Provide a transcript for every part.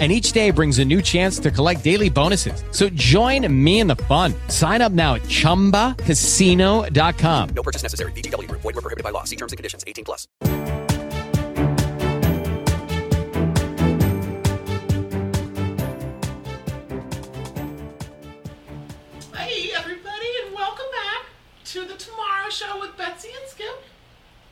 And each day brings a new chance to collect daily bonuses. So join me in the fun. Sign up now at chumbacasino.com. No purchase necessary. VGW Group. Void were prohibited by law. See terms and conditions. 18 plus. Hey, everybody, and welcome back to the Tomorrow Show with Betsy and Skip.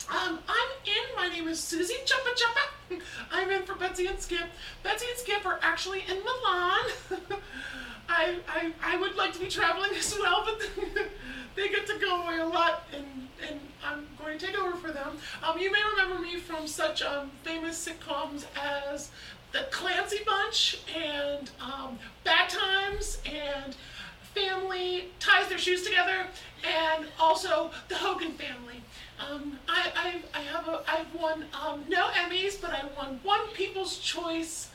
Um, I'm in. My name is Susie Chuppa Chuppa. I'm in for Betsy and Skip. Betsy and Skip are actually in Milan. I, I, I would like to be traveling as well, but they get to go away a lot, and, and I'm going to take over for them. Um, you may remember me from such um, famous sitcoms as The Clancy Bunch and um, Bad Times and family ties their shoes together, and also the Hogan family. Um, I, I, I have a, I've won um, no Emmys, but I won one People's Choice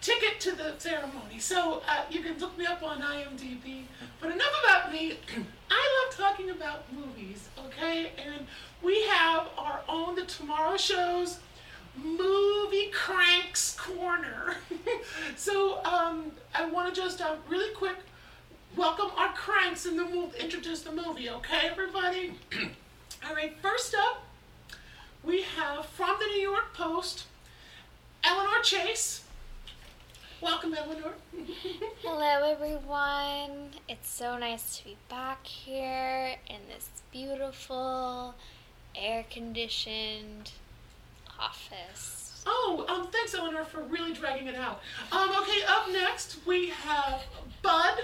ticket to the ceremony. So uh, you can look me up on IMDb. But enough about me. I love talking about movies, okay? And we have our own The Tomorrow Show's movie cranks corner. so um, I want to just uh, really quick welcome our cranks and then we'll introduce the movie, okay, everybody? All right, first up, we have from the New York Post, Eleanor Chase. Welcome, Eleanor. Hello, everyone. It's so nice to be back here in this beautiful, air conditioned office. Oh, um, thanks, Eleanor, for really dragging it out. Um, okay, up next we have Bud.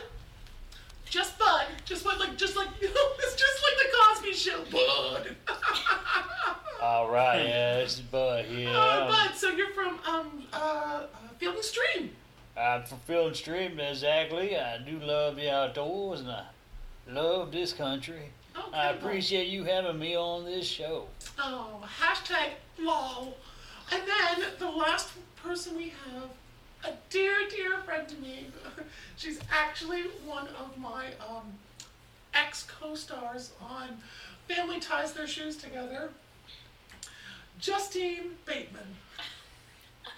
Just Bud. Just what, like, just like, it's just like the Cosby Show. Bud. All right, yeah, this is Bud here. Uh, Bud, so you're from um, uh, uh, Field and Stream. I'm from Field and Stream, exactly. I do love the outdoors and I love this country. Okay, I Bud. appreciate you having me on this show. Oh, hashtag lol. And then the last person we have, a dear, dear friend to me. She's actually one of my um, ex co stars on Family Ties Their Shoes Together. Justine Bateman.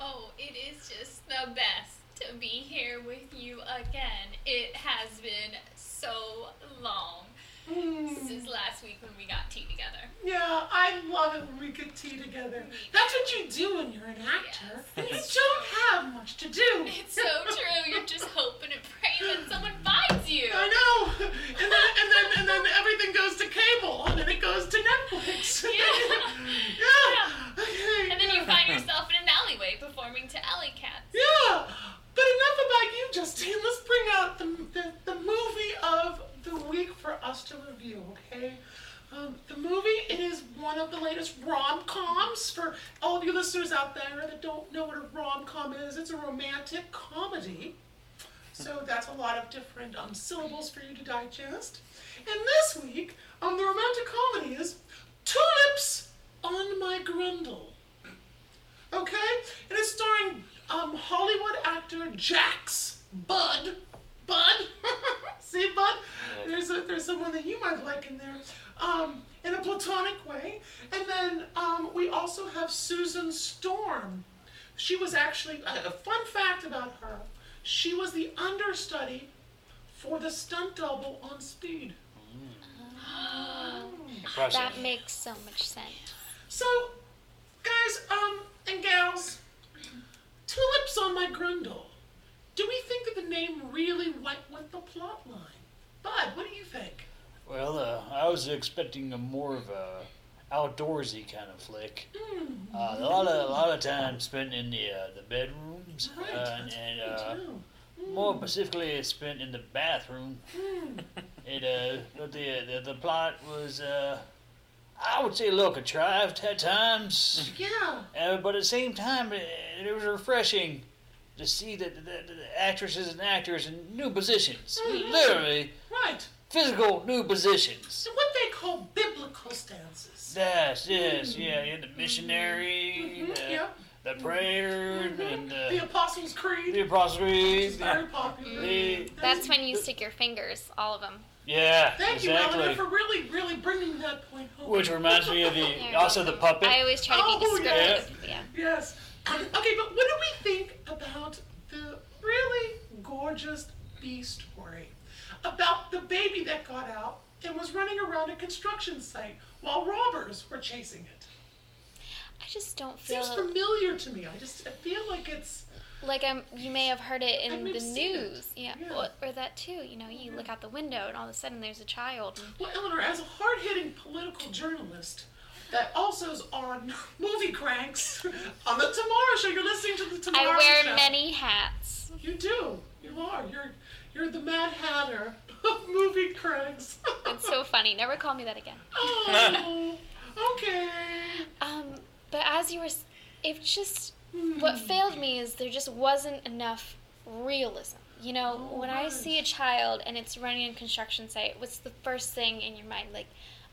Oh, it is just the best to be here with you again. It has been so long since last week when we got tea together. Yeah, I love it when we get tea together. That's what you do when you're an actor. You don't have much to do. It's so true. You're just hoping and praying that someone finds you. I know. And then and then and then everything goes to cable and then it goes to Netflix. Yeah. yeah. Okay. And then you find yourself in an alleyway performing to alley cats. Yeah. But enough about you, Justine. Let's bring out the, the, the movie of the week for us to review, okay? Um, the movie it is one of the latest rom-coms for all of you listeners out there that don't know what a rom-com is. It's a romantic comedy. So that's a lot of different um, syllables for you to digest. And this week, um, the romantic comedy is Tulips on My Grundle. Okay? It's starring um, Hollywood actor Jax Bud. Bud? See, Bud? There's, a, there's someone that you might like in there. Um, in a platonic way. And then um, we also have Susan Storm. She was actually, a, a fun fact about her, she was the understudy for the stunt double on Speed. Impressive. That makes so much sense. So, guys, um, and gals, tulips on my grundle. Do we think that the name really went with the plot line? Bud, what do you think? Well, uh, I was expecting a more of a outdoorsy kind of flick. Hmm. Uh, a lot of a lot of time spent in the uh, the bedrooms, Right. uh, and, and uh, more specifically, spent in the bathroom. Hmm. It uh, but the, the the plot was uh, I would say a little contrived at times. Yeah. Uh, but at the same time, it, it was refreshing to see that the, the, the actresses and actors in new positions, Mhm. literally Right. physical new positions. What they call circumstances. Yes, yes, hmm. yeah, yeah, the missionary, mm-hmm, the, yeah. the prayer, mm-hmm. and The the, Apostles' Creed. the Apostles' Creed. Very popular. The- That's when you stick your fingers, all of them. Yeah, Thank you, Eleanor, for really, really bringing that point home. Which reminds me of the also the puppet. I always try to be Oh, descriptive. Yeah. Yes. Um, okay, but what do we think about the really gorgeous bee story about the baby that got out and was running around a construction site while robbers were chasing it? I just don't feel Seems familiar to me. I just I feel like it's like I'm. You may have heard it in the have seen it. news. Yeah. Yeah. Or, or that too. You know, you look out the window and all of a sudden there's a child. And well, Eleanor, as a hard-hitting political journalist that also is on movie cranks on the Tomorrow Show. You're listening to the Tomorrow Show. I wear Show. many hats. You do. You are. You're you're the Mad Hatter of movie cranks. It's so funny. Never call me that again. oh, okay. Um, but as you were, it just what failed me is there just wasn't enough realism. You know, Oh, when I see a child and it's running a construction site, what's the first thing in your mind? Like,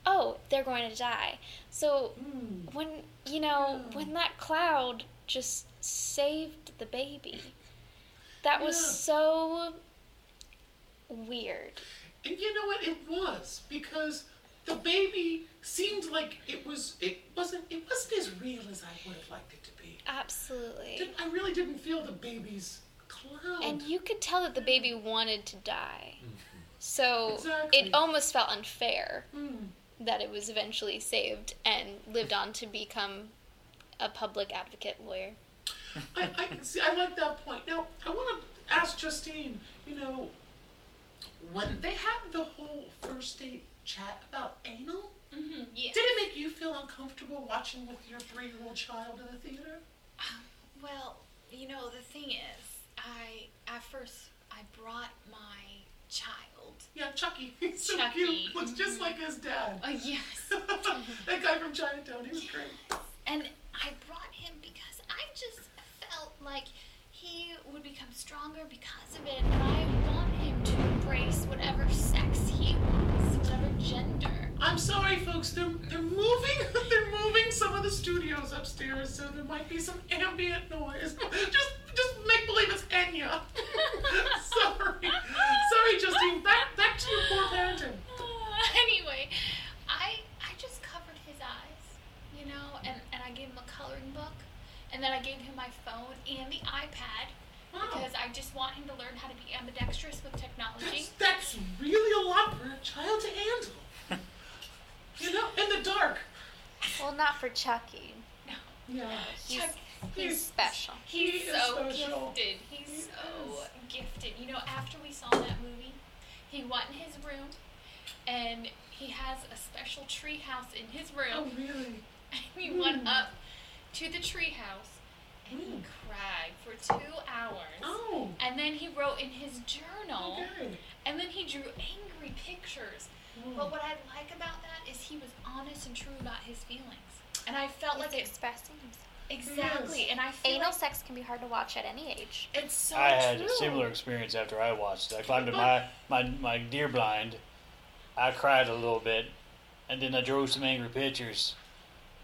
oh, they're going to die. So Hmm. when you know when that cloud just saved the baby, that was Yeah. so weird. And you know what? It was because the baby seemed like it was. It wasn't. It wasn't as real as I would have liked it to be. Absolutely. Didn't, I really didn't feel the baby's cloud. And you could tell that the baby wanted to die. So Exactly. it almost felt unfair Hmm. that it was eventually saved and lived on to become a public advocate lawyer. I, I see. I like that point. Now I want to ask Justine. You know, when they had the whole first date chat about anal, Mm-hmm. Yeah. did it make you feel uncomfortable watching with your three-year-old child in the theater? Well, you know, the thing is, I at first I brought my child. Yeah, Chucky. He's so Chucky. cute. Looks just like his dad. Oh yes. that guy from Chinatown. He was great. And I brought him because I just felt like he would become stronger because of it, and I whatever sex he wants, whatever gender. I'm sorry, folks. They're they're moving. They're moving some of the studios upstairs, so there might be some ambient noise. Just just make believe it's Enya. sorry, sorry, Justine. Back back to your poor parenting. Uh, anyway, I I just covered his eyes, you know, and, and I gave him a coloring book, and then I gave him my phone and the iPad. Because I just want him to learn how to be ambidextrous with technology. That's, that's really a lot for a child to handle. you know, in the dark. Well, not for Chucky. Yeah. He's, Chuck, he's special. He's He so special. gifted. He's He so is. gifted. You know, after we saw that movie, he went in his room, and he has a special tree house in his room. Oh, really? And he went hmm. up to the tree house, and he Mm. cried for two hours. Oh. And then he wrote in his journal, Okay. and then he drew angry pictures. But what I like about that is he was honest and true about his feelings. And I felt He's like it expressing himself. exactly. Yes. And I feel Anal like sex can be hard to watch at any age. it's so I had true. a similar experience after I watched it. I climbed to my, my, my deer blind. I cried a little bit, and then I drew some angry pictures,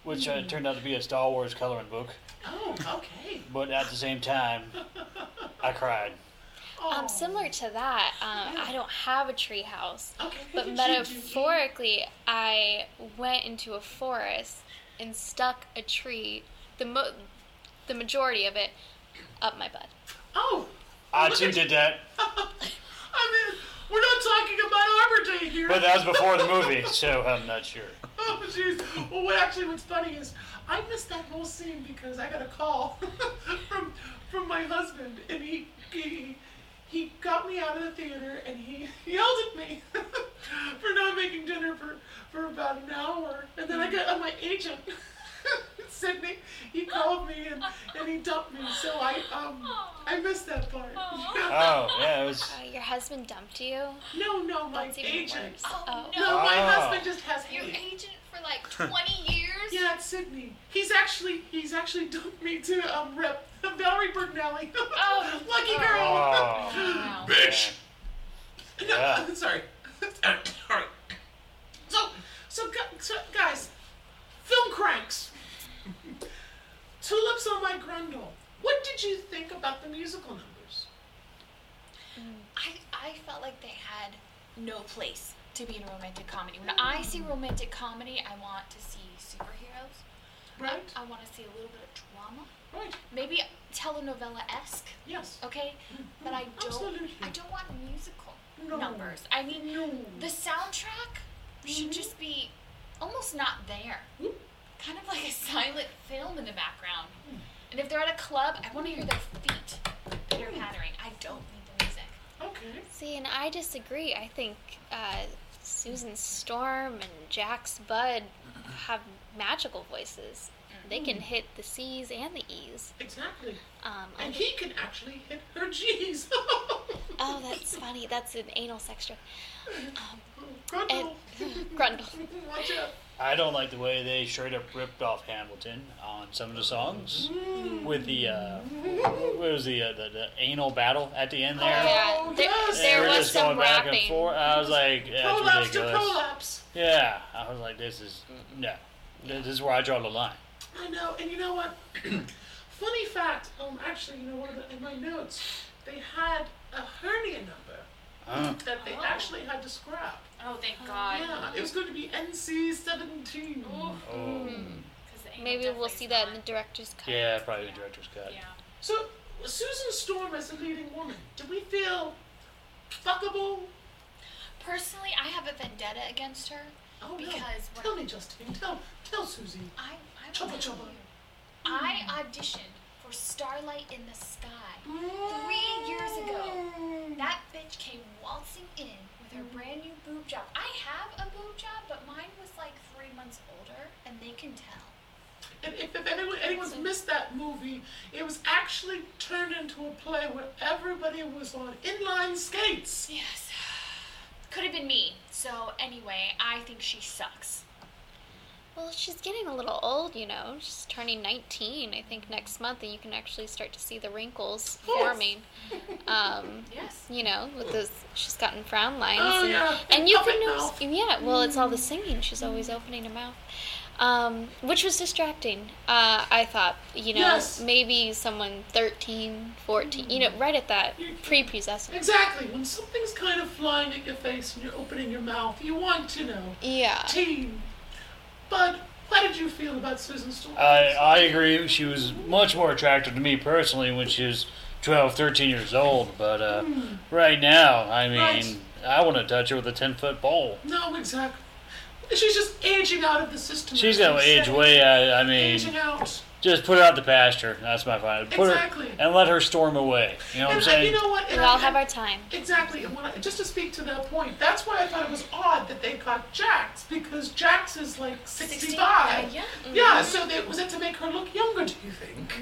which uh, turned out to be a Star Wars coloring book. Oh, okay. But at the same time, I cried. Oh. Um, similar to that, um, I don't have a tree house. Okay. But what did you do? metaphorically, I went into a forest and stuck a tree, the mo- the majority of it, up my butt. Oh. I too did that, I mean, we're not talking about Arbor Day here. but that was before the movie, so I'm not sure. Oh, jeez. Well, what actually what's funny is I missed that whole scene because I got a call from from my husband, and he he he got me out of the theater, and he yelled at me for not making dinner for for about an hour, and then I got on my agent. Sydney, he called me and, and he dumped me, so I um I missed that part. Oh, yeah, it was. Uh, your husband dumped you. no, no, my agent. Oh, Oh. no. No, my Oh. husband just has Your hate. Agent for like 20 years? Yeah, it's Sydney. He's actually he's actually dumped me to um rep Valerie Bertinelli. Oh. lucky Oh. girl. Oh. Wow. Bitch. No, Yeah. sorry. Alright. So So, so guys, film cranks. Tulips on my grundle. What did you think about the musical numbers? I, I felt like they had no place to be in a romantic comedy. When I see romantic comedy, I want to see superheroes. Right? I want to see a little bit of drama. Right. Maybe telenovela esque. Yes. Okay, but I don't. Absolutely. I don't want musical No. numbers. I mean, No. the soundtrack should just be almost not there. Mm. Kind of like a silent film in the background. And if they're at a club, I want to hear their feet pitter pattering. I don't need the music. Okay. See, and I disagree. I think uh, Susan Storm and Jax Bud have magical voices. They can hit the C's and the E's. Exactly. Um, And he can actually hit her G's. oh, that's funny. That's an anal sex joke. Grundle. Grundle. Watch out. I don't like the way they straight up ripped off Hamilton on some of the songs with the uh, what was the, uh, the the anal battle at the end there. Yeah, Oh, there, yes. There was just some going back rapping. and forth. I was like, yeah, that's Prolapse to prolapse. Yeah, I was like, this is no. This is where I draw the line. I know, and you know what? Funny fact. Um, actually, you know, one of the, in my notes, they had a hernia number Huh? that they Oh. actually had to scrap. Oh, thank God. Yeah, it was going to be NC seventeen. Oh. Maybe we'll see that in the director's cut. Yeah, probably the director's cut. Yeah. So Susan Storm as a leading woman, do we feel fuckable? Personally, I have a vendetta against her. Oh no! Because when- tell me, Justine. Tell, tell Susie. I, I Chubba will tell chubba. I auditioned for Starlight in the Sky three years ago. That bitch came waltzing in with her brand new boob job. I have a boob job, but mine was like three months older, and they can tell. And if, if anyone, anyone's missed that movie, it was actually turned into a play where everybody was on inline skates. Yes. Could have been me. So anyway, I think she sucks. Well, she's getting a little old, you know. She's turning 19, I think, next month, and you can actually start to see the wrinkles Yes. forming. Um, Yes. you know, with those, she's gotten frown lines. Oh, and, yeah, and you can notice, yeah, well, it's all the singing. She's always opening her mouth. Um, which was distracting. Uh, I thought, you know, Yes. maybe someone 13, 14, you know, right at that pre-pubescent. Exactly. When something's kind of flying at your face and you're opening your mouth, you want to know. Yeah. Teen. Bud, how did you feel about Susan Storm? I, I agree. She was much more attractive to me personally when she was 12, 13 years old. But uh, right now, I mean, Right. I want to touch her with a 10 foot pole. no, exactly. She's just aging out of the system. She's going to age way out. I mean, Aging out. Just put her out the pasture. That's my final. Put Exactly. her and let her storm away. You know what I'm And, and saying? you know what? We And all I- have our time. Exactly. And when I, just to speak to that point, that's why I thought it was odd that they got Jax because Jax is like 65. Uh, yeah. Yeah, so they, was it to make her look younger, do you think?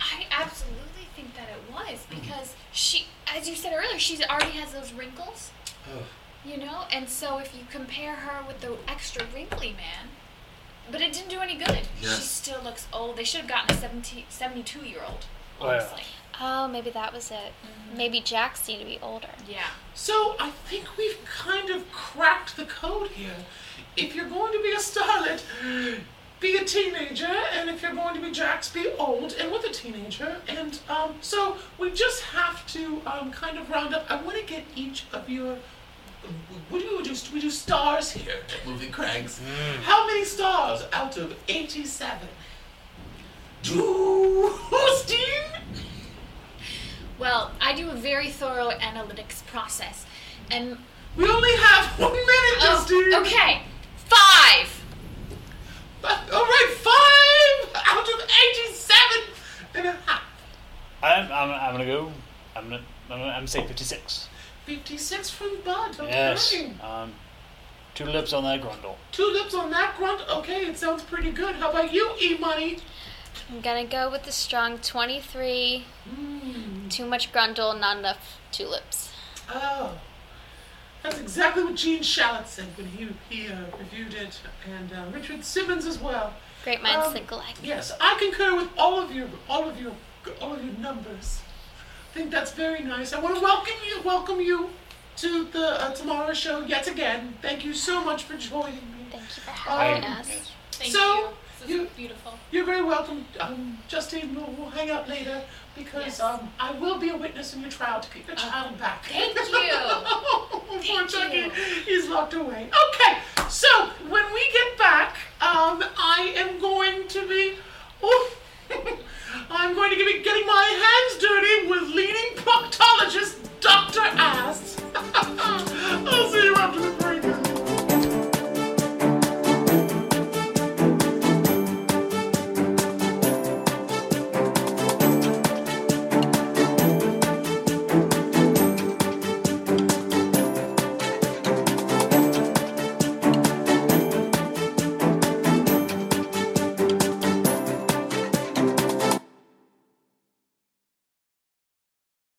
I absolutely think that it was because she, as you said earlier, she already has those wrinkles. You know, and so if you compare her with the extra wrinkly man, but it didn't do any good. She still looks old. They should have gotten a 70, 72 year old. Honestly. Oh, maybe that was it. Maybe Jax needed to be older. Yeah. So I think we've kind of cracked the code here. If you're going to be a starlet, be a teenager, and if you're going to be Jax, be old and with a teenager. And um, so we just have to um, kind of round up. I want to get each of your. What do you do? We do stars here at Movie Cranks. Mm. How many stars out of 87? Do Steve? Well, I do a very thorough analytics process. And, We only have one minute, oh, okay, five. But, all right, five out of 87 and a half. I'm, I'm, I'm going to go. I'm going to I'm gonna, I'm gonna say 56. 56 from Bud. Okay. Yes. Um, two lips on that grundle. Two lips on that grunt. Okay, it sounds pretty good. How about you, E Money? I'm gonna go with the strong 23. Too much grundle, not enough tulips. Oh. That's exactly what Gene Shalit said when he, he uh, reviewed it, and uh, Richard Simmons as well. Great minds Um, think alike. Yes, I concur with all of your all of your all of your numbers. I think that's very nice. I want to welcome you welcome you to the uh, tomorrow show yet again. Thank you so much for joining me. Thank you for having I- us. Thank So, you. This you- is beautiful. You're very welcome, um, Justine. We'll, we'll hang out later because Yes. um, I will be a witness in your trial to get your child back. Thank you. Thank Chucky, you. he's locked away. Okay, so when we get back, um, I am going to be. Oh, I'm going to be getting my hands dirty